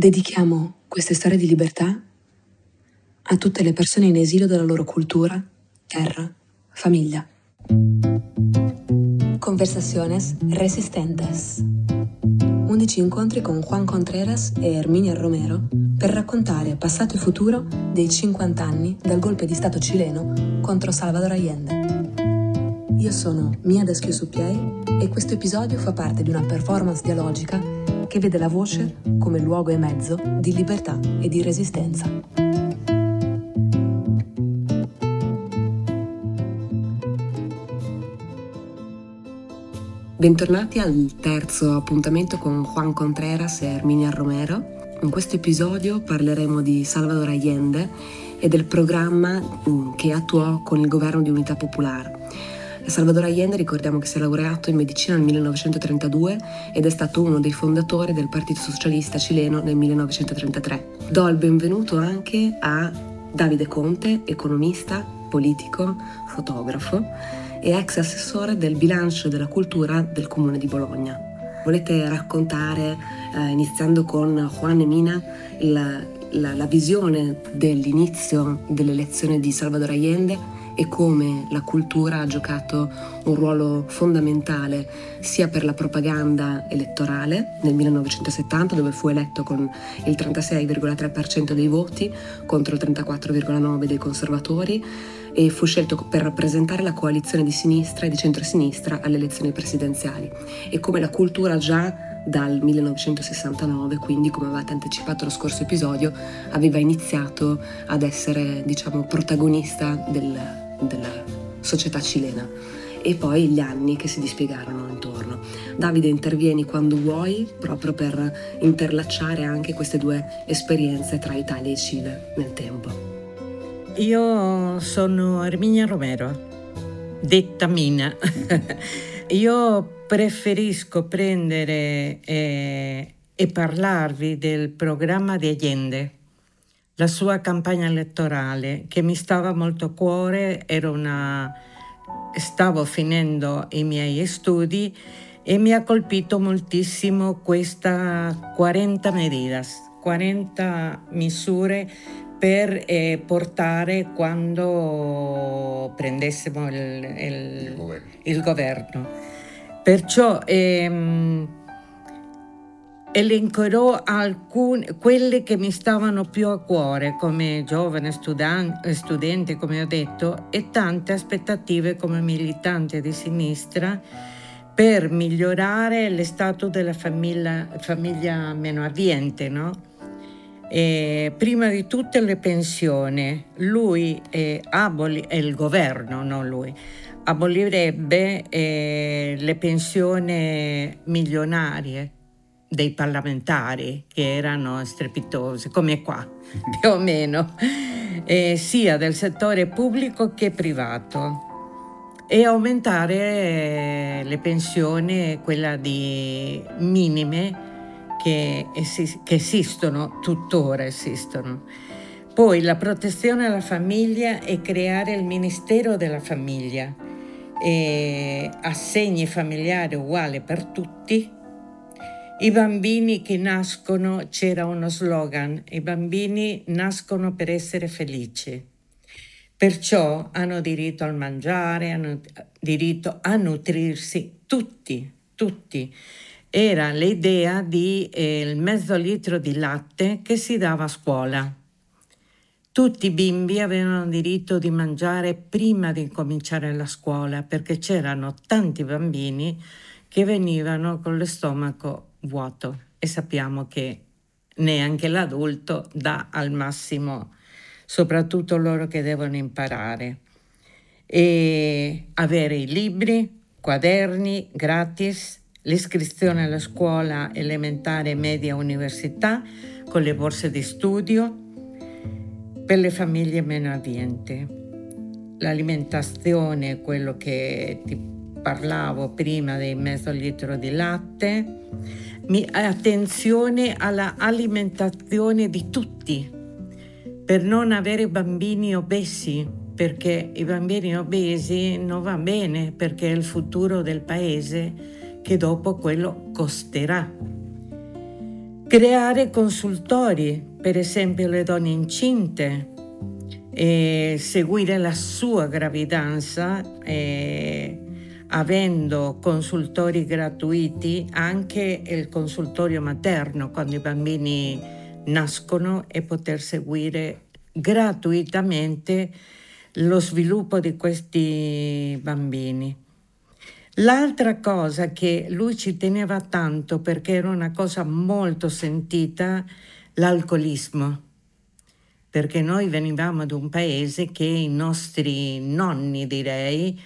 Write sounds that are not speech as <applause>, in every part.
Dedichiamo queste storie di libertà a tutte le persone in esilio della loro cultura, terra, famiglia. Conversaciones Resistentes. 11 incontri con Juan Contreras e Herminia Romero per raccontare passato e futuro dei 50 anni dal golpe di Stato cileno contro Salvador Allende. Io sono Mia Deschio Suppiei e questo episodio fa parte di una performance dialogica che vede la voce come luogo e mezzo di libertà e di resistenza. Bentornati al terzo appuntamento con Juan Contreras e Herminia Romero. In questo episodio parleremo di Salvador Allende e del programma mm, che attuò con il governo di unità popolare. Salvador Allende ricordiamo che si è laureato in medicina nel 1932 ed è stato uno dei fondatori del Partito Socialista cileno nel 1933. Do il benvenuto anche a Davide Conte, economista, politico, fotografo e ex assessore del bilancio della cultura del comune di Bologna. Volete raccontare, eh, iniziando con Juan e Mina, la, la, la visione dell'inizio dell'elezione di Salvador Allende e come la cultura ha giocato un ruolo fondamentale sia per la propaganda elettorale nel 1970 dove fu eletto con il 36,3% dei voti contro il 34,9% dei conservatori e fu scelto per rappresentare la coalizione di sinistra e di centrosinistra alle elezioni presidenziali. E come la cultura già dal 1969, quindi come avevate anticipato lo scorso episodio, aveva iniziato ad essere, diciamo, protagonista del, della società cilena e poi gli anni che si dispiegarono intorno. Davide intervieni quando vuoi proprio per interlacciare anche queste due esperienze tra Italia e Cile nel tempo. Io sono Erminia Romero, detta Mina. <laughs> Io preferisco prendere eh, e parlarvi del programma di Allende, la sua campagna elettorale che mi stava molto a cuore, una, stavo finendo i miei studi e mi ha colpito moltissimo questa 40 medidas, 40 misure per eh, portare quando prendessimo il, il, il governo. Il governo. Perciò ehm, elencherò alcune, quelle che mi stavano più a cuore come giovane studan- studente, come ho detto, e tante aspettative come militante di sinistra per migliorare lo stato della famiglia, famiglia meno avviente, no? E prima di tutte le pensioni, lui è aboli, è il governo, non lui, abolirebbe eh, le pensioni milionarie dei parlamentari che erano strepitose, come qua <laughs> più o meno, eh, sia del settore pubblico che privato e aumentare eh, le pensioni, quella di minime che, esi- che esistono, tuttora esistono. Poi la protezione alla famiglia e creare il Ministero della Famiglia e assegni familiari uguali per tutti. I bambini che nascono, c'era uno slogan, i bambini nascono per essere felici. Perciò hanno diritto al mangiare, hanno diritto a nutrirsi, tutti, tutti. Era l'idea di eh, mezzo litro di latte che si dava a scuola. Tutti i bimbi avevano diritto di mangiare prima di cominciare la scuola perché c'erano tanti bambini che venivano con lo stomaco vuoto e sappiamo che neanche l'adulto dà al massimo, soprattutto loro che devono imparare. E avere i libri, quaderni gratis, l'iscrizione alla scuola elementare, media, università con le borse di studio per le famiglie meno avvienti. L'alimentazione, quello che ti parlavo prima dei mezzo litro di latte, mi, attenzione all'alimentazione di tutti per non avere bambini obesi, perché i bambini obesi non va bene perché è il futuro del paese che dopo quello costerà. Creare consultori, per esempio le donne incinte, seguire la sua gravidanza e avendo consultori gratuiti anche il consultorio materno quando i bambini nascono e poter seguire gratuitamente lo sviluppo di questi bambini. L'altra cosa che lui ci teneva tanto perché era una cosa molto sentita, l'alcolismo perché noi venivamo da un paese che i nostri nonni, direi,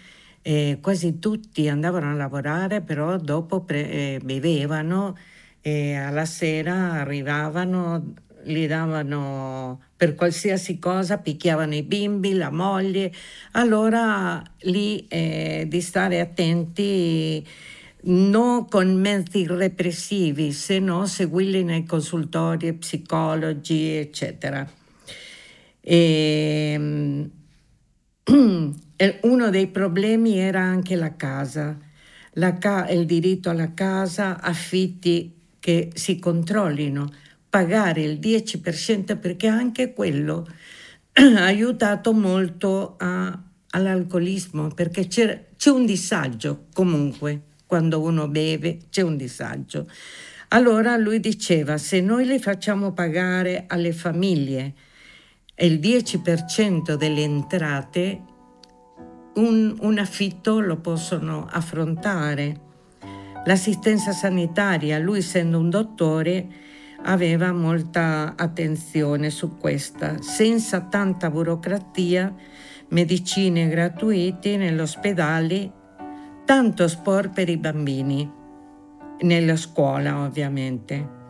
eh, quasi tutti andavano a lavorare, però dopo pre- eh, bevevano e alla sera arrivavano, gli davano per qualsiasi cosa, picchiavano i bimbi, la moglie. Allora lì eh, di stare attenti non con mezzi repressivi, se no seguirli nei consultori, psicologi, eccetera. <clears throat> E, uno dei problemi era anche la casa, la ca- il diritto alla casa, affitti che si controllino, pagare il 10% perché anche quello <clears throat> ha aiutato molto a, all'alcolismo perché c'è un disagio comunque. Quando uno beve c'è un disagio. Allora lui diceva se noi le facciamo pagare alle famiglie il 10% delle entrate un, un affitto lo possono affrontare. L'assistenza sanitaria, lui essendo un dottore, aveva molta attenzione su questa, senza tanta burocrazia, medicine gratuite negli ospedali, tanto sport per i bambini, nella scuola ovviamente.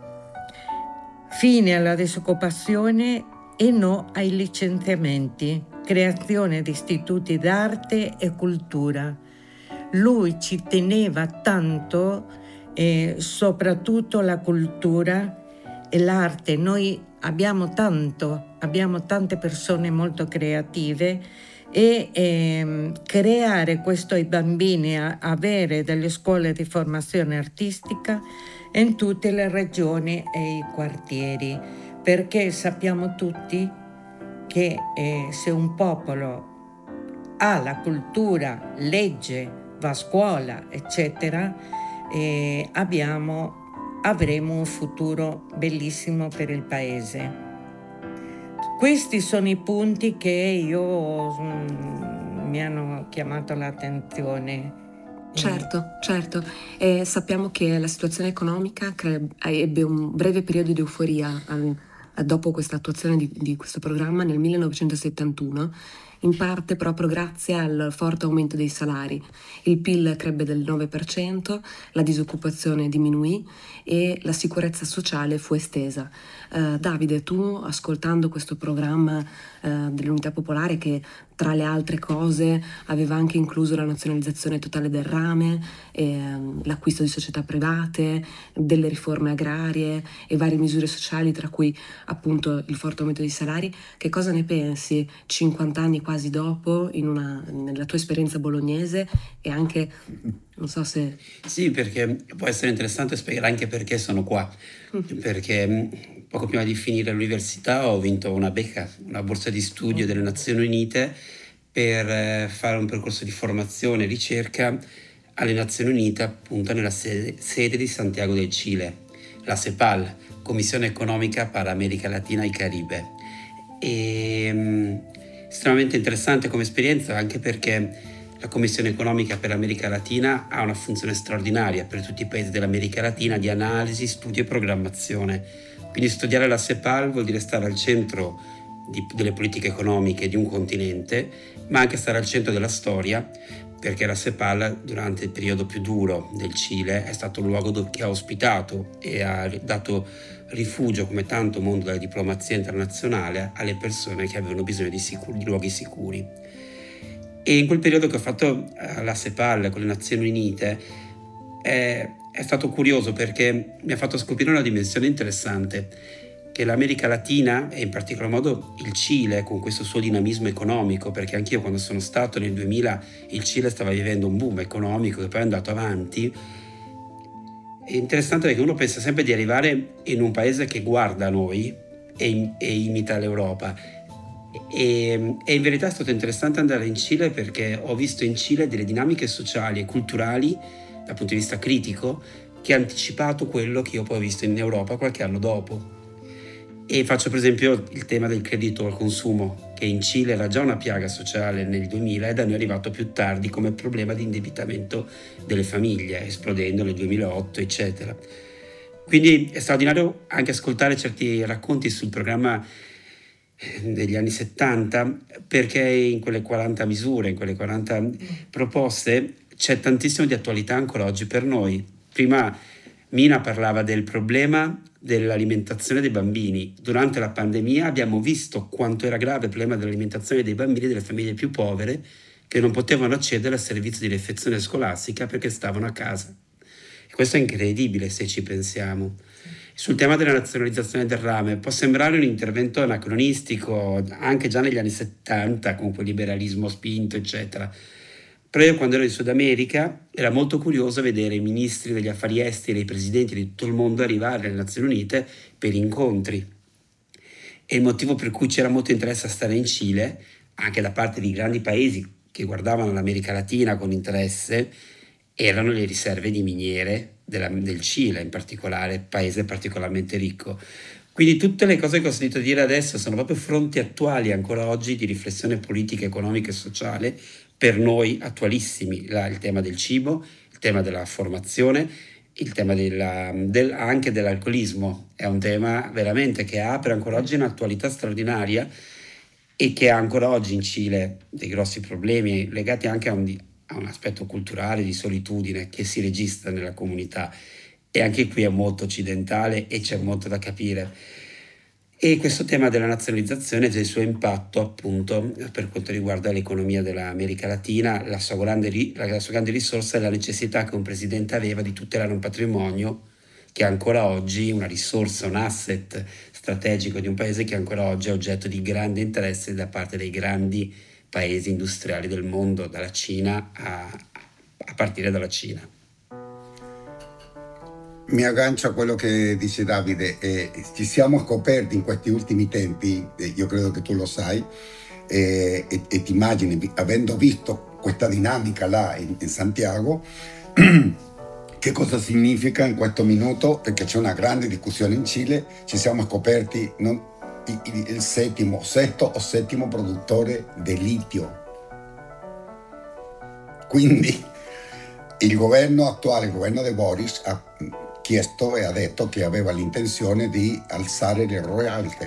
Fine alla disoccupazione e no ai licenziamenti, creazione di istituti d'arte e cultura. Lui ci teneva tanto, eh, soprattutto la cultura e l'arte. Noi abbiamo tanto, abbiamo tante persone molto creative e eh, creare questo ai bambini, avere delle scuole di formazione artistica in tutte le regioni e i quartieri perché sappiamo tutti che eh, se un popolo ha la cultura, legge, va a scuola, eccetera, eh, abbiamo, avremo un futuro bellissimo per il paese. Questi sono i punti che io mm, mi hanno chiamato l'attenzione. Certo, certo. E sappiamo che la situazione economica cre- ebbe un breve periodo di euforia dopo questa attuazione di, di questo programma nel 1971 in parte proprio grazie al forte aumento dei salari. Il PIL crebbe del 9%, la disoccupazione diminuì e la sicurezza sociale fu estesa. Uh, Davide, tu ascoltando questo programma uh, dell'Unità Popolare che tra le altre cose aveva anche incluso la nazionalizzazione totale del rame, e, um, l'acquisto di società private, delle riforme agrarie e varie misure sociali, tra cui appunto il forte aumento dei salari, che cosa ne pensi 50 anni quasi quasi dopo una, nella tua esperienza bolognese e anche, non so se... Sì, perché può essere interessante spiegare anche perché sono qua, mm. perché mm, poco prima di finire l'università ho vinto una becca, una borsa di studio delle Nazioni Unite per eh, fare un percorso di formazione e ricerca alle Nazioni Unite appunto nella sede, sede di Santiago del Cile, la CEPAL, Commissione Economica per America Latina e Caribe. E mm, estremamente interessante come esperienza anche perché la Commissione economica per l'America Latina ha una funzione straordinaria per tutti i paesi dell'America Latina di analisi, studio e programmazione. Quindi studiare la CEPAL vuol dire stare al centro di, delle politiche economiche di un continente, ma anche stare al centro della storia, perché la CEPAL durante il periodo più duro del Cile è stato un luogo che ha ospitato e ha dato rifugio come tanto mondo della diplomazia internazionale alle persone che avevano bisogno di, sicuri, di luoghi sicuri. E in quel periodo che ho fatto eh, CEPAL con le Nazioni Unite è, è stato curioso perché mi ha fatto scoprire una dimensione interessante che l'America Latina e in particolar modo il Cile con questo suo dinamismo economico, perché anch'io quando sono stato nel 2000 il Cile stava vivendo un boom economico che poi è andato avanti, È interessante perché uno pensa sempre di arrivare in un paese che guarda noi e, e imita l'Europa. E, e, in verità è stato interessante andare in Cile perché ho visto in Cile delle dinamiche sociali e culturali dal punto di vista critico che ha anticipato quello che io poi ho visto in Europa qualche anno dopo. E faccio per esempio il tema del credito al consumo, che in Cile era già una piaga sociale nel 2000 e da noi è arrivato più tardi come problema di indebitamento delle famiglie, esplodendo nel 2008, eccetera. Quindi è straordinario anche ascoltare certi racconti sul programma eh, degli anni 70 perché in quelle 40 misure, in quelle 40 proposte c'è tantissimo di attualità ancora oggi per noi. Prima Mina parlava del problema dell'alimentazione dei bambini. Durante la pandemia abbiamo visto quanto era grave il problema dell'alimentazione dei bambini delle famiglie più povere che non potevano accedere al servizio di refezione scolastica perché stavano a casa. E questo è incredibile se ci pensiamo. Sul tema della nazionalizzazione del rame può sembrare un intervento anacronistico anche già negli anni 70 con quel liberalismo spinto, eccetera però io quando ero in Sud America era molto curioso vedere i ministri degli affari esteri e i presidenti di tutto il mondo arrivare alle Nazioni Unite per incontri. E il motivo per cui c'era molto interesse a stare in Cile, anche da parte di grandi paesi che guardavano l'America Latina con interesse, erano le riserve di miniere della, del Cile, in particolare, paese particolarmente ricco. Quindi tutte le cose che ho sentito dire adesso sono proprio fronti attuali ancora oggi di riflessione politica, economica e sociale per noi attualissimi, la, il tema del cibo, il tema della formazione, il tema della, del, anche dell'alcolismo, è un tema veramente che apre ancora oggi un'attualità straordinaria e che ha ancora oggi in Cile dei grossi problemi legati anche a un, a un aspetto culturale di solitudine che si registra nella comunità. E anche qui è molto occidentale e c'è molto da capire e questo tema della nazionalizzazione e del suo impatto appunto per quanto riguarda l'economia dell'America Latina, la sua grande, la sua grande risorsa è la necessità che un presidente aveva di tutelare un patrimonio che ancora oggi una risorsa, un asset strategico di un paese che ancora oggi è oggetto di grande interesse da parte dei grandi paesi industriali del mondo, dalla Cina a, a partire dalla Cina mi aggancio a quello che dice Davide, eh, ci siamo scoperti in questi ultimi tempi, eh, io credo che tu lo sai, eh, e, e, ti immagini, avendo visto questa dinamica là in, in Santiago, <clears throat> che cosa significa in questo minuto, perché c'è una grande discussione in Cile, ci siamo scoperti non, il, il settimo, sesto o settimo produttore di litio. Quindi il governo attuale, il governo di Boris, ha chiesto e ha detto che aveva l'intenzione di alzare le royalty,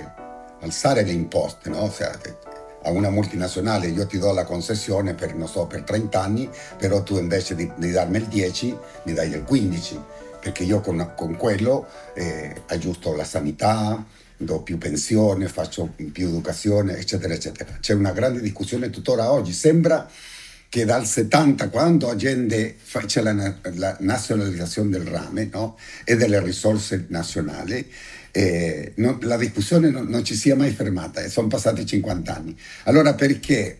alzare le imposte, no? Cioè, a una multinazionale io ti do la concessione per, so, per 30 anni, però tu invece di, di, darmi il 10 mi dai il 15, perché io con, con quello eh, aggiusto la sanità, do più pensione, faccio più educazione, eccetera, eccetera. C'è una grande discussione tuttora oggi. Sembra che dal 70, quando Allende c'è la, la nazionalizzazione del rame no? e delle risorse nazionali, eh, non, la discussione non, non, ci sia mai fermata e sono passati 50 anni. Allora perché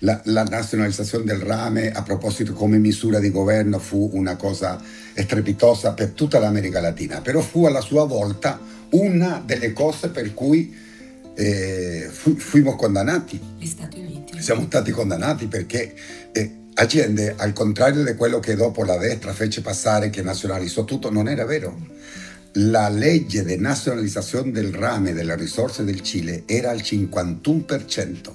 la, la, nazionalizzazione del rame, a proposito come misura di governo, fu una cosa strepitosa per tutta l'America Latina, però fu alla sua volta una delle cose per cui eh, fu, fuimmo condannati. Gli Stati Uniti. Siamo stati condannati perché eh, Allende, al contrario di quello che dopo la destra fece passare che nazionalizzò tutto, non era vero. La legge di nazionalizzazione del rame delle risorse del Cile era al 51%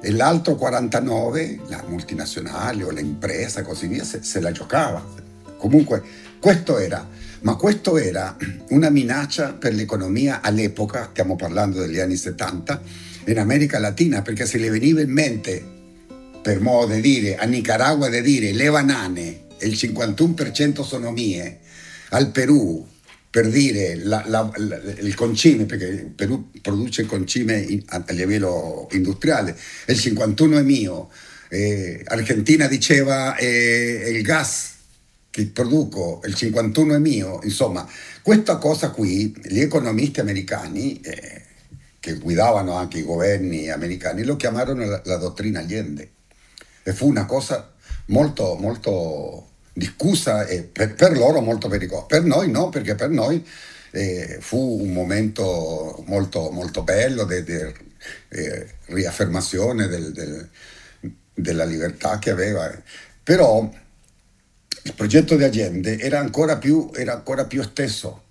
e l'altro 49%, la multinazionale o l'impresa, così via, se, se la giocava. Comunque questo era ma questo era una minaccia per l'economia all'epoca, stiamo parlando degli anni 70, in America Latina, perché se le veniva in mente, per modo di dire, a Nicaragua di dire le banane, il 51% sono mie, al Perù, per dire la, la, la, il concime, perché il Perù produce concime a livello industriale, il 51% è mio, eh, Argentina diceva eh, il gas che produco, il 51 è mio, insomma, questa cosa qui gli economisti americani, eh, che guidavano anche i governi americani, lo chiamarono la, la dottrina Allende e fu una cosa molto, molto discussa e per, per, loro molto pericolosa. Per noi no, perché per noi eh, fu un momento molto, molto bello di eh, riaffermazione del, del, della libertà che aveva. Però il progetto di Allende era ancora più, era ancora più esteso,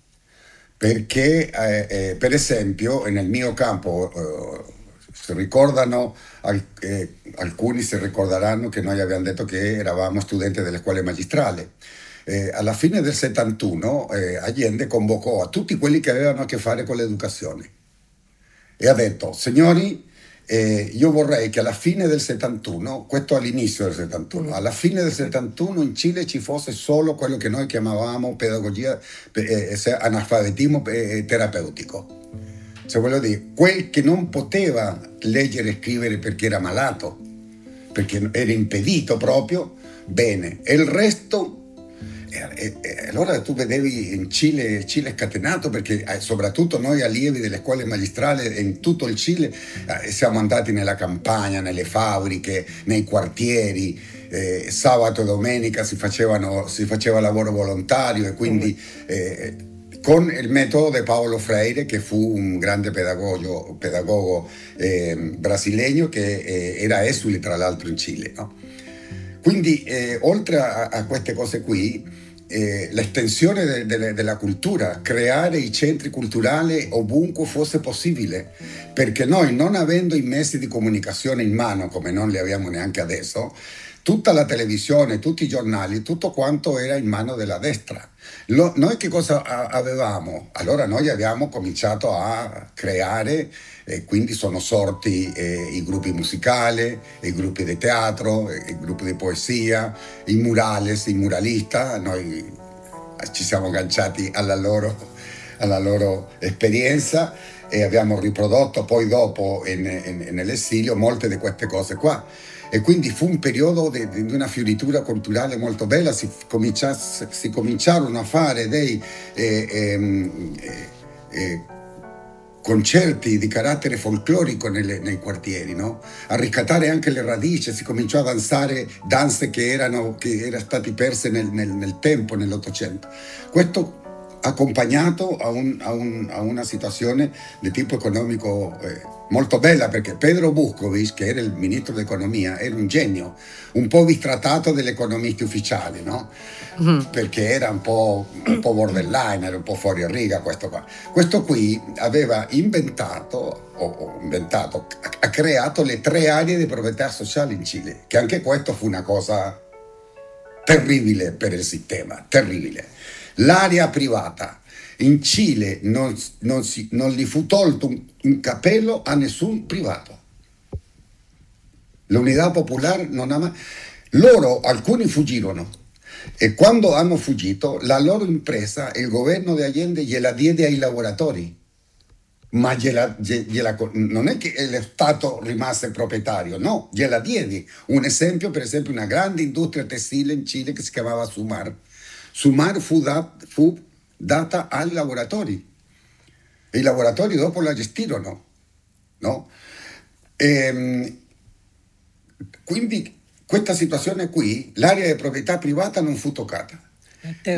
perché eh, eh, per esempio nel mio campo eh, si ricordano, eh, alcuni si ricorderanno che noi abbiamo detto che eravamo studenti delle scuole magistrali. Eh, alla fine del 71 eh, Allende convocò a tutti quelli che avevano a che fare con l'educazione e ha detto, signori, eh, io vorrei che alla fine del 71, questo all'inizio del 71, alla fine del 71 in Cile ci fosse solo quello che noi chiamavamo pedagogia, eh, eh analfabetismo eh, terapeutico. Cioè voglio dire, quel che non poteva leggere e scrivere perché era malato, perché era impedito proprio, bene. E il resto e, e, allora tu vedevi in Cile, Cile scatenato perché eh, soprattutto noi allievi delle scuole magistrali in tutto il Cile eh, siamo andati nella campagna, nelle fabbriche, nei quartieri, eh, sabato e domenica si, facevano, si, faceva lavoro volontario e quindi eh, con il metodo di Paolo Freire che fu un grande pedagogo, pedagogo eh, brasiliano che eh, era esule tra l'altro in Cile. No? Quindi oltre a, a queste cose qui, eh, l'estensione de, de, della cultura, creare i centri culturali ovunque fosse possibile, perché noi non avendo i mezzi di comunicazione in mano, come non li abbiamo neanche adesso, tutta la televisione, tutti i giornali, tutto quanto era in mano della destra. Lo, noi che cosa avevamo? Allora noi abbiamo cominciato a creare e quindi sono sorti eh, i gruppi musicali, i gruppi di teatro, i gruppi di poesia, i murales, i muralistas, noi ci siamo agganciati alla loro, alla loro esperienza e abbiamo riprodotto poi dopo in, in, nell'esilio molte di queste cose qua e quindi fu un periodo di, una fioritura culturale molto bella, si, si cominciarono a fare dei eh, ehm, eh, eh, concerti di carattere folclorico nelle, nei quartieri, no? a ricattare anche le radici, si cominciò a danzare danze che erano, che erano state perse nel, nel, nel tempo, nell'Ottocento. Questo accompagnato a, un, a, un, a, una situazione di tipo economico eh, molto bella perché Pedro Buscovic, che era il ministro dell'economia, era un genio, un po' bistrattato dagli economisti ufficiali, no? mm. perché era un po', un po' borderline, era un po' fuori riga questo qua. Questo qui aveva inventato, o inventato, ha creato le tre aree di proprietà sociale in Cile, che anche questo fu una cosa terribile per il sistema, terribile l'area privata. In Cile non, non, si, non gli fu tolto un, un capello a nessun privato. L'unità popolare non ha mai... Loro, alcuni fuggirono e quando hanno fuggito la loro impresa, il governo di Allende gliela diede ai lavoratori. Ma gliela, gliela, non è che lo Stato rimase proprietario, no, gliela diede. Un esempio, per esempio, una grande industria tessile in Cile che si chiamava Sumar Sumar fu, da, fu data ai lavoratori e i lavoratori dopo la gestirono. No? E, ehm, quindi questa situazione qui, l'area di proprietà privata non fu toccata.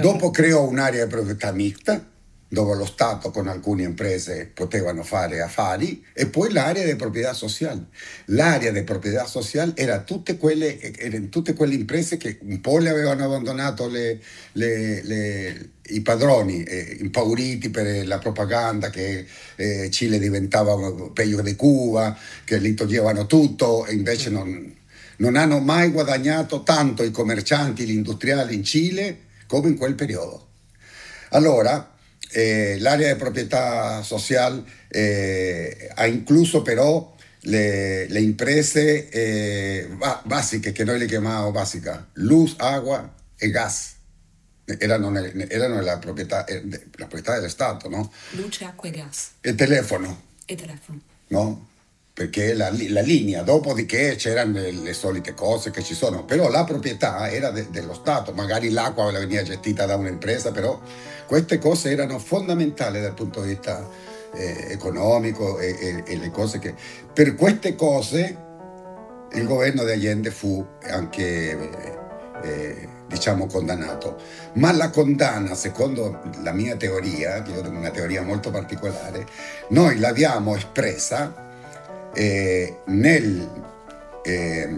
Dopo creò un'area di proprietà mista dove lo Stato con alcune imprese potevano fare affari e poi l'area di proprietà sociale. L'area di proprietà sociale era tutte quelle, erano tutte quelle imprese che un po' le avevano abbandonato le, le, le, i padroni, eh, impauriti per la propaganda che eh, Cile diventava peggio di Cuba, che li toglievano tutto e invece non, non hanno mai guadagnato tanto i commercianti, gli industriali in Cile come in quel periodo. Allora, eh, l'area di proprietà sociale eh, ha incluso però le, le imprese eh, basiche, che noi le chiamiamo basica, luz, acqua e gas. Erano, erano nella proprietà, eh, la proprietà dello Stato, no? Luce, acqua e gas. E telefono. E telefono. No? Perché la, la, linea, dopodiché c'erano le, le, solite cose che ci sono, però la proprietà era de, dello Stato, magari l'acqua veniva gestita da un'impresa, però queste cose erano fondamentali dal punto di vista eh, economico e, e, e, le cose che... Per queste cose il governo di Allende fu anche eh, eh diciamo, condannato. Ma la condanna, secondo la mia teoria, una teoria molto particolare, noi l'abbiamo espressa eh, nel eh,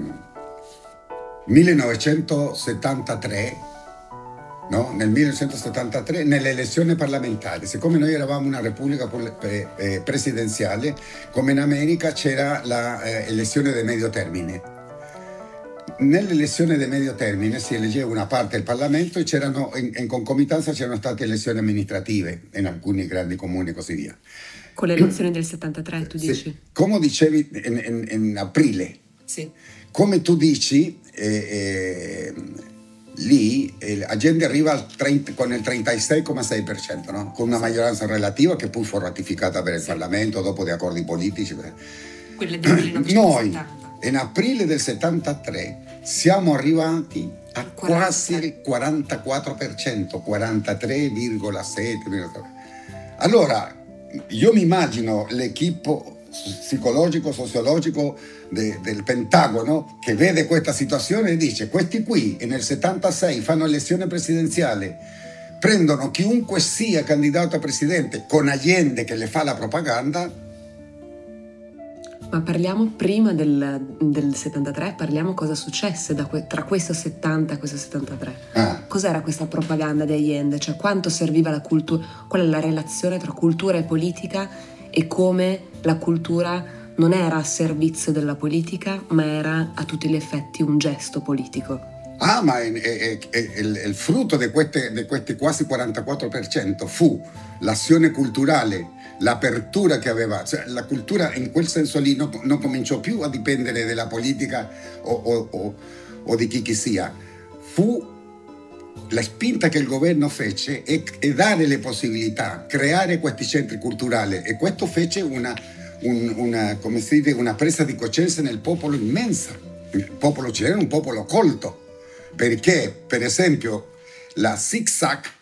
1973 No? nel 1973 nelle elezioni parlamentari. Siccome noi eravamo una repubblica eh, presidenziale, come in America c'era l'elezione eh, di medio termine. Nell'elezione di medio termine si eleggeva una parte del Parlamento e in, in, concomitanza c'erano state elezioni amministrative in alcuni grandi comuni e così via. Con le elezioni del 73 tu dici? Sì. Come dicevi in, in, in aprile. Sì. Come tu dici, eh, eh, lì eh, la gente arriva 30, con il 36,6%, no? con una maggioranza relativa che poi fu ratificata per il sì. Parlamento dopo di accordi politici. Quelle del 1970. <clears throat> Noi in aprile del 73 siamo arrivati a 40. quasi il 44%, 43,7%. Allora, io mi immagino l'equipo psicologico, sociologico de, del Pentagono che vede questa situazione e dice questi qui nel 76 fanno elezione presidenziale, prendono chiunque sia candidato a presidente con Allende che le fa la propaganda. Ma parliamo prima del, del 73, parliamo cosa successe que, tra questo 70 e questo 73. Ah. Cos'era questa propaganda di Allende? Cioè quanto serviva la cultura, qual è la relazione tra cultura e politica e come la cultura non era a servizio della politica, ma era a tutti gli effetti un gesto politico. Ah, ma è, è, è, il, frutto di questi quasi 44% fu l'azione culturale, l'apertura che aveva, cioè la cultura in quel senso lì non, non cominciò più a dipendere dalla politica o, o, o, o, di chi che sia, fu la spinta che il governo fece e, e dare le possibilità, creare questi centri culturali. E questo fece una un, una, dice, una, presa di coscienza nel popolo immensa. Il popolo cileno è un popolo colto, perché per esempio la Zig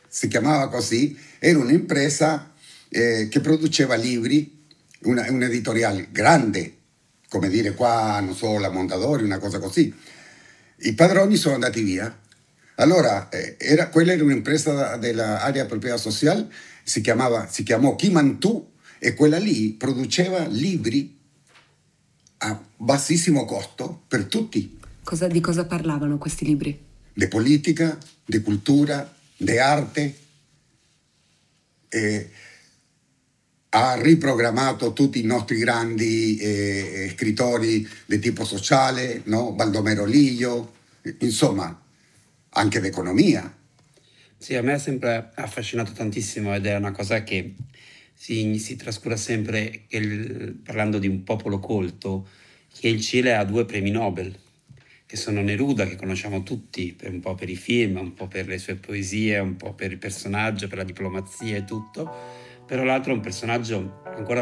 si chiamava così, era un'impresa eh, che produceva libri, una, un editoriale grande, come dire qua, non so, la Mondadori, una cosa così. I padroni sono andati via. Allora, eh, era, quella era un'impresa dell'area proprietà sociale, si, chiamava, si chiamò Kimantù e quella lì produceva libri a bassissimo costo per tutti. Cosa, di cosa parlavano questi libri? Di politica, di cultura, di arte. E ha riprogrammato tutti i nostri grandi eh, scrittori di tipo sociale, no? Baldomero Liglio, insomma, anche d'economia. Sì, a me è sempre affascinato tantissimo ed è una cosa che si, si trascura sempre, il, parlando di un popolo colto, che il Cile ha due premi Nobel, che sono Neruda, che conosciamo tutti, per un po' per i film, un po' per le sue poesie, un po' per il personaggio, per la diplomazia e tutto, però l'altro è un personaggio ancora,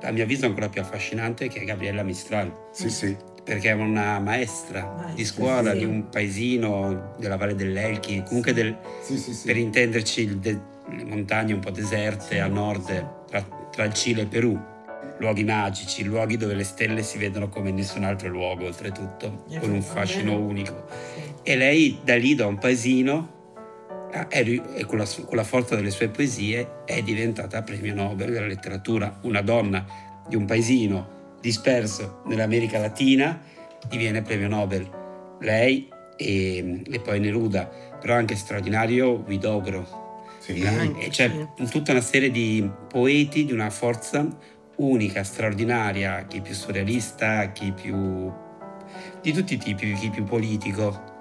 a mio avviso, ancora più affascinante, che è Gabriella Mistral. Sì, sì. Perché è una maestra, maestra di scuola sì. di un paesino della Valle dell'Elchi, comunque del, sì, per intenderci, del, le montagne un po' deserte a nord tra, tra, il Cile e il Perù, luoghi magici, luoghi dove le stelle si vedono come in nessun altro luogo, oltretutto, con un fascino unico. E lei da lì, da un paesino, e con la, con la forza delle sue poesie, è diventata premio Nobel della letteratura. Una donna di un paesino disperso nell'America Latina diviene premio Nobel. Lei e, e poi Neruda, però anche straordinario Guidobro, sì. Anche, c'è sì. tutta una serie di poeti di una forza unica, straordinaria, chi più surrealista, chi più... di tutti i tipi, chi più politico.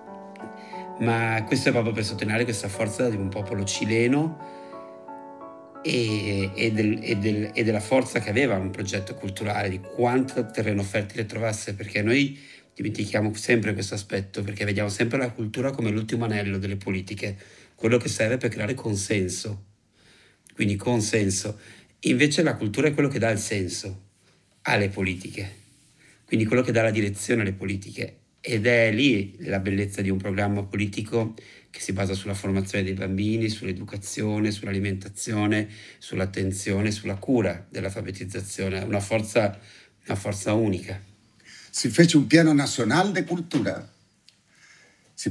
Ma questo è proprio per sottolineare questa forza di un popolo cileno e, e, del, e, del, e, della forza che aveva un progetto culturale, di quanto terreno fertile trovasse, perché noi dimentichiamo sempre questo aspetto, perché vediamo sempre la cultura come l'ultimo anello delle politiche quello che serve per creare consenso. Quindi consenso. Invece la cultura è quello che dà il senso alle politiche, quindi quello che dà la direzione alle politiche. Ed è lì la bellezza di un programma politico che si basa sulla formazione dei bambini, sull'educazione, sull'alimentazione, sull'attenzione, sulla cura dell'alfabetizzazione. Una forza, una forza unica. Si fece un piano nazionale di cultura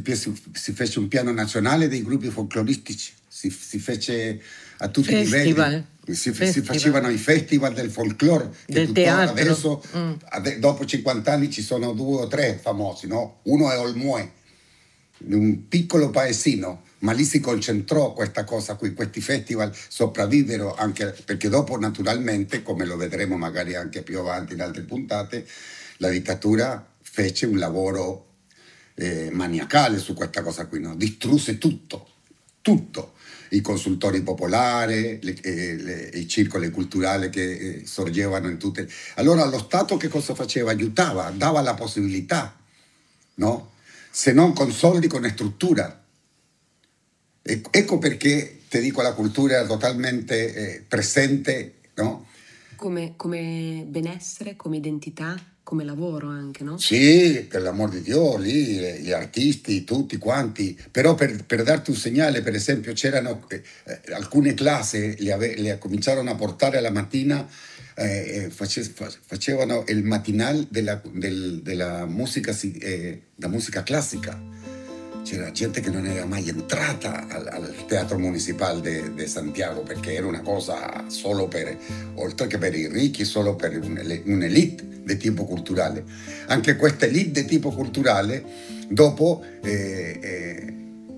si, si, fece un piano nazionale dei gruppi folcloristici, si, si fece a tutti festival. i livelli. Si, si, facevano i festival del folklore del teatro. adesso mm. dopo 50 anni ci sono due o tre famosi no? uno è Olmue un piccolo paesino ma lì si concentrò questa cosa qui, questi festival sopravvivero anche perché dopo naturalmente, come lo vedremo magari anche più avanti in altre puntate, la dittatura fece un lavoro eh, maniacale su questa cosa qui, no? distrusse tutto, tutto, i consultori popolari, eh, i circoli culturali che eh, sorgevano in tutte. Allora lo Stato che cosa faceva? Aiutava, dava la possibilità, no? se non con soldi, con struttura Ecco perché ti dico la cultura era totalmente eh, presente, no? Come, come, benessere, come identità, come lavoro anche, no? Sì, per l'amor di Dio, lì gli artisti, tutti quanti, però per, per darti un segnale, per esempio, c'erano eh, eh alcune classi, le, ave, le, cominciarono a portare la mattina, eh, eh face, facevano il matinal della, del, della musica, eh, musica classica c'era gente che non era mai entrata al, al Teatro Municipal de, Santiago perché era una cosa solo per, oltre che per i ricchi, solo per un'elite di tipo culturale. Anche questa elite di tipo culturale dopo eh, eh,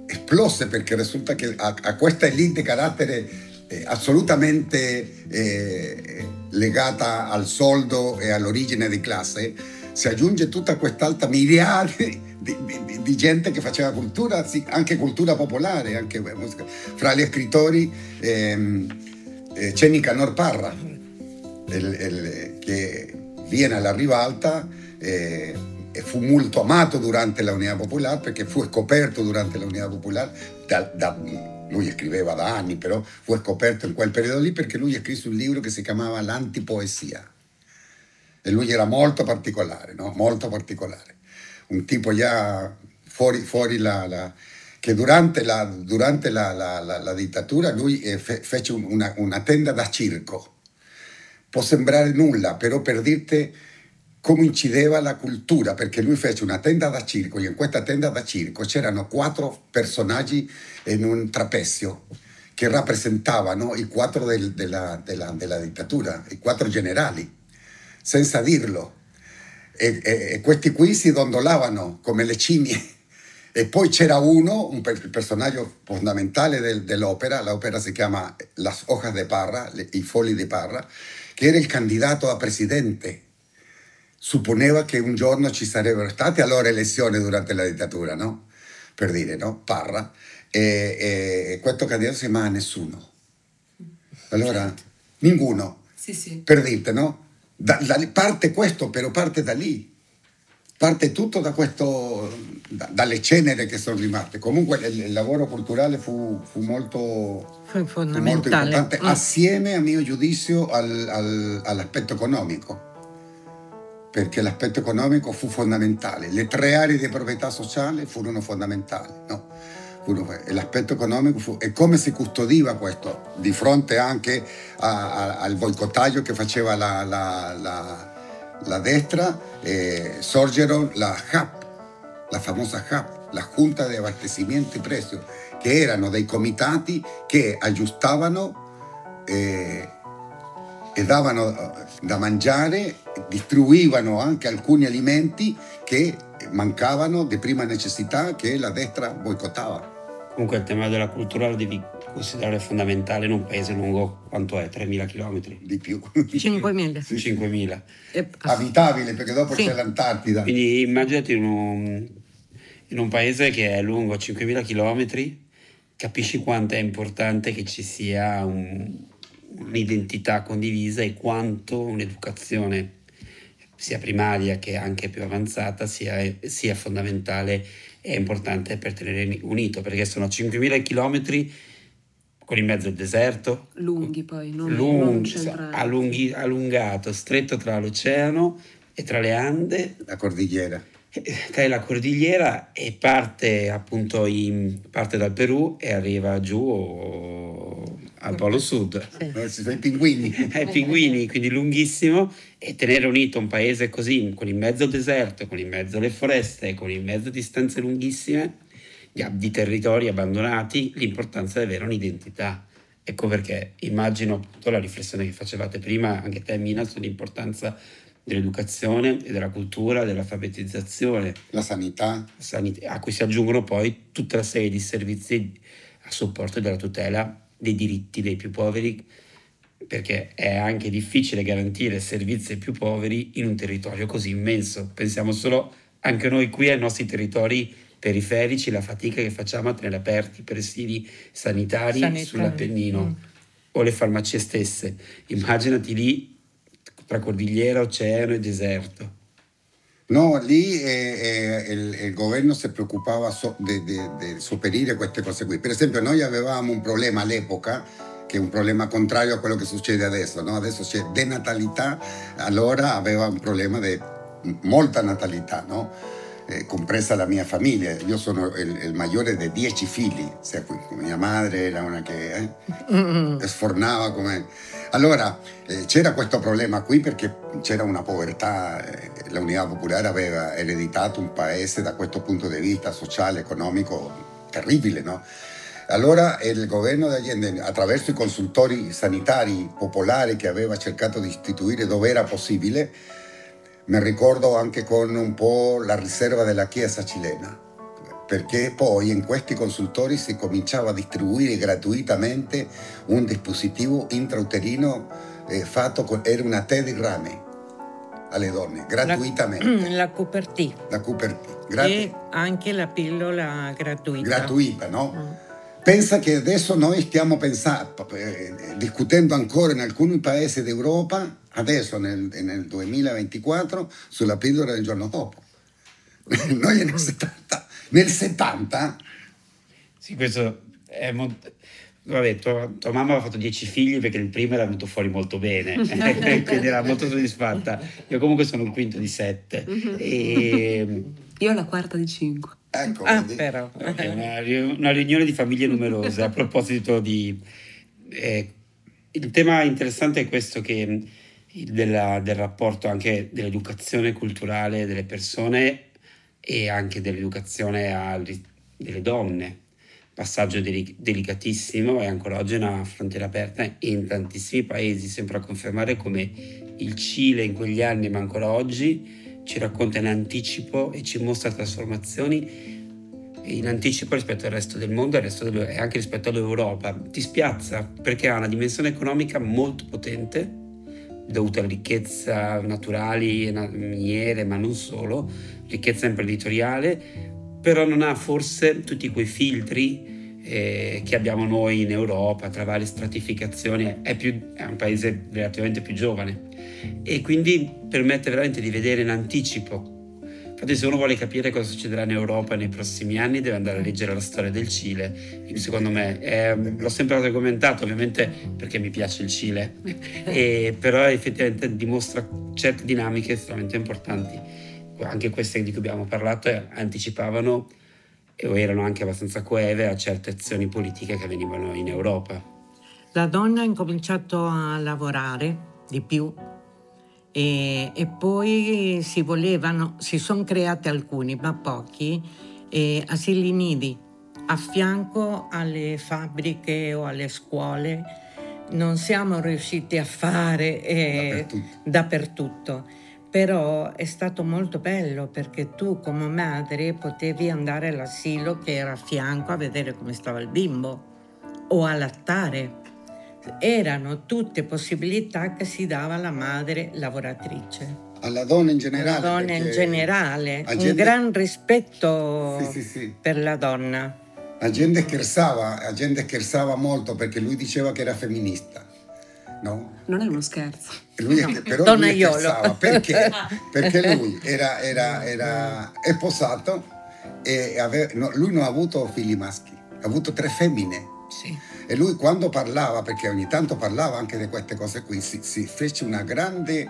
esplose perché risulta che a, a questa elite di carattere eh, assolutamente eh, legata al soldo e all'origine di classe si aggiunge tutta quest'altra miriade di, di, di, gente che faceva cultura, anche cultura popolare, anche musica. Fra gli scrittori ehm, eh, c'è Nicanor Parra, il, il, che viene alla rivalta eh, e fu molto amato durante la Unità Popolare perché fu scoperto durante la Unità Popolare, da, da, lui scriveva da anni, però fu scoperto in quel periodo lì perché lui scrisse un libro che si chiamava L'antipoesia. E lui era molto particolare, no? molto particolare un tipo già fuori, fuori la, la che durante, la, durante la, la, dittatura lui eh, fe, fece una, una, tenda da circo. Può sembrare nulla, però per dirti come incideva la cultura, perché lui fece una tenda da circo e in questa tenda da circo c'erano quattro personaggi in un trapezio che rappresentavano i quattro del, della, della, della dittatura, i quattro generali, senza dirlo e, e, questi qui si dondolavano come le scimmie. E poi c'era uno, un per, personaggio fondamentale del, dell'opera, l'opera si chiama Las hojas de Parra, le, i fogli di Parra, che era il candidato a presidente. Supponeva che un giorno ci sarebbero state allora elezioni durante la dittatura, no? Per dire, no? Parra. E, e questo candidato si chiamava nessuno. Allora, certo. ninguno. Sì, sì. Per dirti, no? Da, da, parte questo, però parte da lì. Parte tutto da questo, da, dalle cenere che sono rimaste. Comunque il, il lavoro culturale fu, fu molto, fu fondamentale. Fu molto importante, mm. assieme a mio giudizio al, al, all'aspetto economico perché l'aspetto economico fu fondamentale. Le tre aree di proprietà sociale furono fondamentali. No? L'aspetto economico fu, e come si custodiva questo di fronte anche a, a, al boicottaggio che faceva la, la, la, la destra, eh, sorgero la HAP, la famosa HAP, la Junta di Abastecimiento e Prezzo, che erano dei comitati che aggiustavano eh, e davano eh, da mangiare, distribuivano anche alcuni alimenti che mancavano di prima necessità che la destra boicottava. Comunque il tema della cultura lo devi considerare fondamentale in un paese lungo quanto è? 3.000 km? Di più. 5.000. Sì. 5.000. Abitabile perché dopo sì. c'è l'Antartida. Quindi immaginati in un, in un paese che è lungo 5.000 km, capisci quanto è importante che ci sia un, un'identità condivisa e quanto un'educazione sia primaria che anche più avanzata sia, sia fondamentale è importante per tenere unito perché sono 5.000 km con in mezzo il deserto. Lunghi poi, non, lunghi, non allunghi, allungato, stretto tra l'oceano e tra le Ande. La cordigliera. Tra la cordigliera e parte appunto in, parte dal Perù e arriva giù al Polo Sud. Sì. I pinguini. Ai <laughs> pinguini, quindi lunghissimo e tenere unito un paese così, con in mezzo al deserto, con in mezzo alle foreste, con in mezzo a distanze lunghissime, di territori abbandonati, l'importanza di avere un'identità. Ecco perché immagino appunto la riflessione che facevate prima, anche te Mina, sull'importanza dell'educazione e della cultura, dell'alfabetizzazione. La sanità. A cui si aggiungono poi tutta la serie di servizi a supporto della tutela dei diritti dei più poveri, perché è anche difficile garantire servizi ai più poveri in un territorio così immenso. Pensiamo solo anche noi qui ai nostri territori periferici, la fatica che facciamo a tenere aperti i presidi sanitari, sanitari. sull'Appennino mm. o le farmacie stesse. Immaginati lì tra cordigliera, oceano e deserto. No, lì eh, eh, il, il, governo si preoccupava so, di sopperire queste cose qui. Per esempio noi avevamo un problema all'epoca che è un problema contrario a quello che succede adesso. No? Adesso c'è denatalità, allora aveva un problema di molta natalità. No? Eh, compresa la mia famiglia. Io sono il, il maggiore di dieci figli, cioè, mia madre era una che eh, sfornava come... Allora eh, c'era questo problema qui perché c'era una povertà, eh, la Unità Popolare aveva ereditato un paese da questo punto di vista sociale, economico terribile, no? Allora il governo di Allende, attraverso i consultori sanitari popolari che aveva cercato di istituire dove era possibile, mi ricordo anche con un po' la riserva della Chiesa cilena, perché poi in questi consultori si cominciava a distribuire gratuitamente un dispositivo intrauterino eh, fatto con, era una tè di rame alle donne, gratuitamente. <clears throat> La, la Cupertì. La Cupertì. Gratu- e anche la pillola gratuita. Gratuita, no? Mm. Pensa che adesso noi stiamo pensando, eh, discutendo ancora in alcuni paesi d'Europa adesso nel, nel 2024 sulla pillola del giorno dopo. <laughs> Noi nel 70, nel 70 sì, questo è molto... Vabbè, tua, tua, mamma aveva fatto dieci figli perché il primo era venuto fuori molto bene, <laughs> <laughs> quindi era molto soddisfatta. Io comunque sono un quinto di sette. E... Io la quarta di cinque. Ecco, ah, però. Una, una, riunione di famiglie numerose. A proposito di... Eh, il tema interessante è questo che della, del rapporto anche dell'educazione culturale delle persone e anche dell'educazione alle, delle donne. Passaggio delic- delicatissimo e ancora oggi è una frontiera aperta in tantissimi paesi. Sembra confermare come il Cile in quegli anni, ma ancora oggi, ci racconta in anticipo e ci mostra trasformazioni in anticipo rispetto al resto del mondo e anche rispetto all'Europa. Ti spiazza perché ha una dimensione economica molto potente dovuta a ricchezza naturali, miniere, ma non solo, ricchezza imprenditoriale, però non ha forse tutti quei filtri eh, che abbiamo noi in Europa tra varie stratificazioni, è, più, è, un paese relativamente più giovane. E quindi permette veramente di vedere in anticipo Infatti se uno vuole capire cosa succederà in Europa nei prossimi anni deve andare a leggere la storia del Cile, secondo me. Eh, l'ho sempre argomentato ovviamente perché mi piace il Cile, <laughs> e, però effettivamente dimostra certe dinamiche estremamente importanti. Anche queste di cui abbiamo parlato eh, anticipavano o erano anche abbastanza coeve a certe azioni politiche che venivano in Europa. La donna ha incominciato a lavorare di più e, e poi si volevano, si sono creati alcuni, ma pochi, eh, asili nidi a fianco alle fabbriche o alle scuole. Non siamo riusciti a fare eh, dappertutto. dappertutto però è stato molto bello perché tu come madre potevi andare all'asilo che era a fianco a vedere come stava il bimbo o a lattare erano tutte possibilità che si dava alla madre lavoratrice. Alla donna in generale. Alla donna in generale, gente... un gran rispetto sì, sì, sì. per la donna. La gente scherzava, la gente scherzava molto perché lui diceva che era femminista. No? Non è uno scherzo. Lui, no. Però Donna lui scherzava perché? <laughs> perché lui era, era, era sposato e aveva, no, lui non ha avuto figli maschi, ha avuto tre femmine. Sì. E lui quando parlava, perché ogni tanto parlava anche di queste cose qui, si, si fece una grande,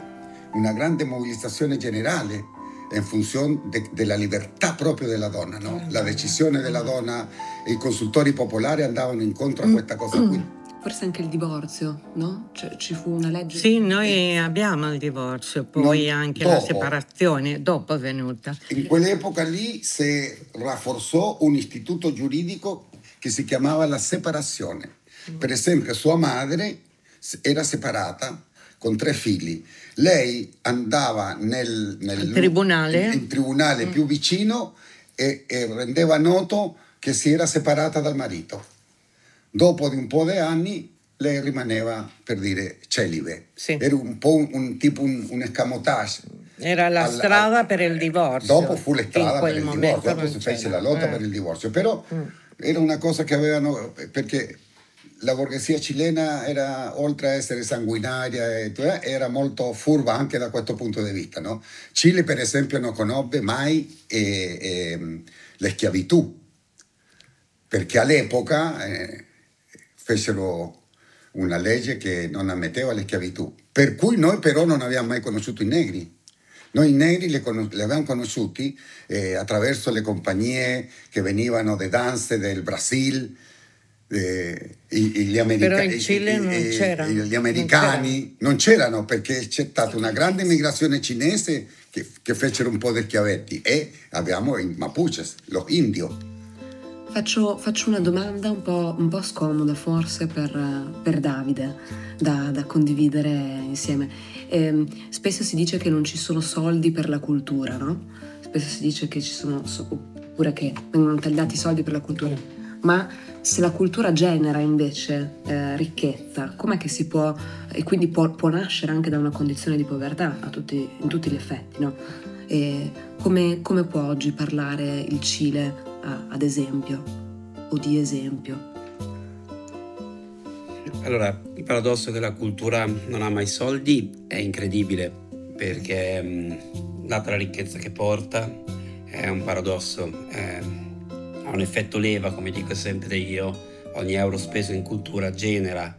una grande, mobilitazione generale in funzione de, della libertà proprio della donna, no? la decisione della donna, i consultori popolari andavano incontro a questa cosa qui. forse anche il divorzio, no? Cioè, ci fu una legge. Sì, noi abbiamo il divorzio, poi non, anche dopo. la separazione, dopo è venuta. In quell'epoca lì si rafforzò un istituto giuridico che si chiamava la separazione. Per esempio, sua madre era separata con tre figli. Lei andava nel, nel tribunale, il, il tribunale mm. più vicino e, e rendeva noto che si era separata dal marito dopo di un po' di anni lei rimaneva per dire celibe. Sì. Era un po' un, un tipo un, un escamotage. Era la al, strada per il divorzio. Dopo fu la strada per il divorzio, dopo si fece la lotta eh. per il divorzio, però mm. Era una cosa che avevano, perché la borghesia cilena era, oltre a essere sanguinaria, era molto furba anche da questo punto di vista. No? Cile per esempio non conobbe mai eh, eh, la schiavitù, perché all'epoca... Eh, fecero una legge che non ammetteva la schiavitù, per cui noi però non abbiamo mai conosciuto i negri. Noi i negri li, con- li abbiamo conosciuti eh, attraverso le compagnie che venivano da danze del Brasile, eh, gli, america- Però in Cile non c'erano. Gli americani non c'erano. non c'erano. perché c'è stata una grande migrazione cinese che, che fecero un po' di schiavetti e abbiamo i Mapuches, los indios. Faccio, faccio una domanda un po', un po scomoda forse per, per Davide da, da, condividere insieme. Eh, spesso si dice che non ci sono soldi per la cultura, no? Spesso si dice che ci sono, oppure che vengono tagliati i soldi per la cultura. Ma se la cultura genera invece eh, ricchezza, com'è che si può, e quindi può, può, nascere anche da una condizione di povertà tutti, in tutti gli effetti, no? Come, come può oggi parlare il Cile ad esempio o di esempio. Allora, il paradosso che la cultura non ha mai soldi è incredibile perché, mm, data la ricchezza che porta, è un paradosso. È, ha un effetto leva, come dico sempre io. Ogni euro speso in cultura genera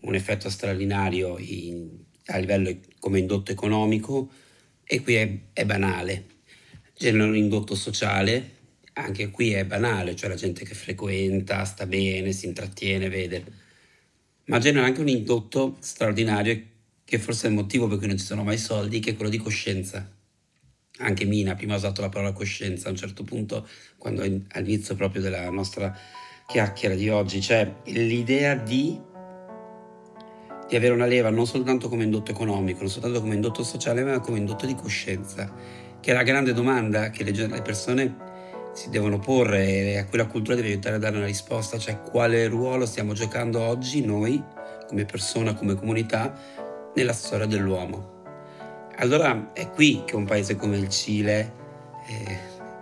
un effetto straordinario in, a livello come indotto economico e qui è, è banale. Genera un indotto sociale anche qui è banale, cioè la gente che frequenta, sta bene, si intrattiene, vede, ma genera anche un indotto straordinario che forse è il motivo per cui non ci sono mai soldi, che è quello di coscienza. Anche Mina prima ha usato la parola coscienza a un certo punto, quando all'inizio proprio della nostra chiacchiera di oggi, cioè l'idea di, di avere una leva non soltanto come indotto economico, non soltanto come indotto sociale, ma come indotto di coscienza, che è la grande domanda che le, le persone si devono porre e a cui la cultura deve aiutare a dare una risposta, cioè quale ruolo stiamo giocando oggi noi come persona, come comunità nella storia dell'uomo. Allora è qui che un paese come il Cile, eh,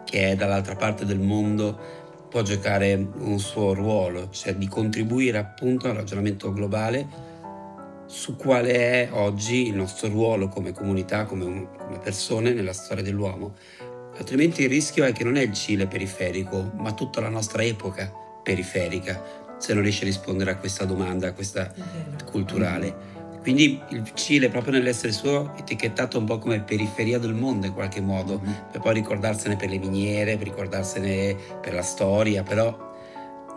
che è dall'altra parte del mondo, può giocare un suo ruolo, cioè di contribuire appunto al ragionamento globale su quale è oggi il nostro ruolo come comunità, come, come persone nella storia dell'uomo Altrimenti il rischio è che non è il Cile periferico, ma tutta la nostra epoca periferica, se non riesce a rispondere a questa domanda, a questa culturale. Quindi il Cile, proprio nell'essere suo, etichettato un po' come periferia del mondo in qualche modo, per poi ricordarsene per le miniere, per ricordarsene per la storia, però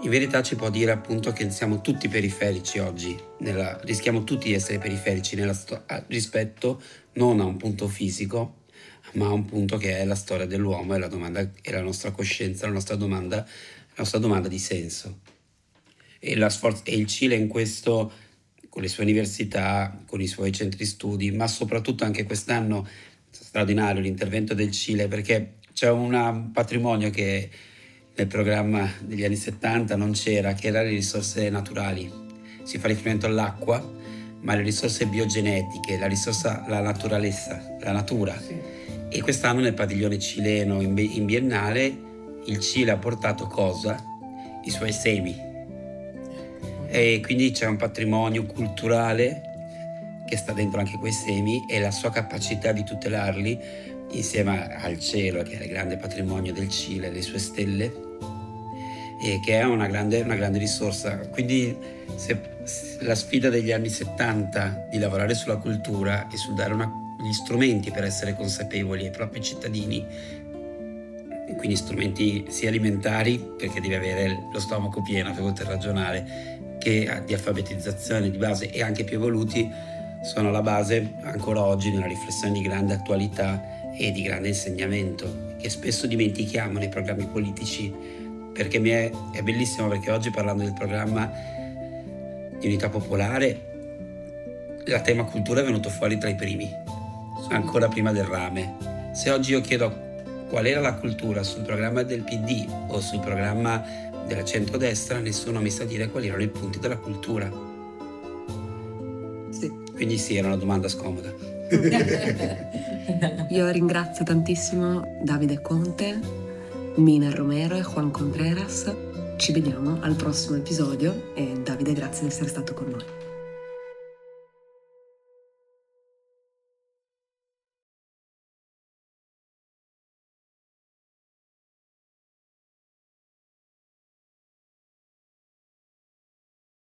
in verità ci può dire appunto che siamo tutti periferici oggi, nella, rischiamo tutti di essere periferici sto- rispetto non a un punto fisico, ma a un punto che è la storia dell'uomo e la, domanda, e la nostra coscienza, la nostra domanda, la nostra domanda di senso. E, sforza, e il Cile in questo, con le sue università, con i suoi centri studi, ma soprattutto anche quest'anno, straordinario l'intervento del Cile, perché c'è un patrimonio che nel programma degli anni 70 non c'era, che era le risorse naturali. Si fa riferimento all'acqua, ma le risorse biogenetiche, la risorsa, la naturalezza, la natura. Sì e quest'anno nel padiglione cileno in, biennale il Cile ha portato cosa? I suoi semi. E quindi c'è un patrimonio culturale che sta dentro anche quei semi e la sua capacità di tutelarli insieme al cielo, che è il grande patrimonio del Cile, le sue stelle, e che è una grande, una grande risorsa. Quindi se, la sfida degli anni 70 di lavorare sulla cultura e sul dare una gli strumenti per essere consapevoli ai propri cittadini, quindi strumenti sia alimentari, perché devi avere lo stomaco pieno per poter ragionare, che di alfabetizzazione di base e anche più evoluti sono la base ancora oggi di una riflessione di grande attualità e di grande insegnamento che spesso dimentichiamo nei programmi politici. Perché è, è bellissimo perché oggi parlando del programma di unità popolare la tema cultura è venuto fuori tra i primi ancora prima del rame se oggi io chiedo qual era la cultura sul programma del PD o sul programma della centrodestra, nessuno mi sa dire quali erano i punti della cultura. Sì. Quindi sì, era una domanda scomoda. <laughs> Io ringrazio tantissimo Davide Conte, Mina Romero e Juan Contreras. Ci vediamo al prossimo episodio e Davide grazie di essere stato con noi.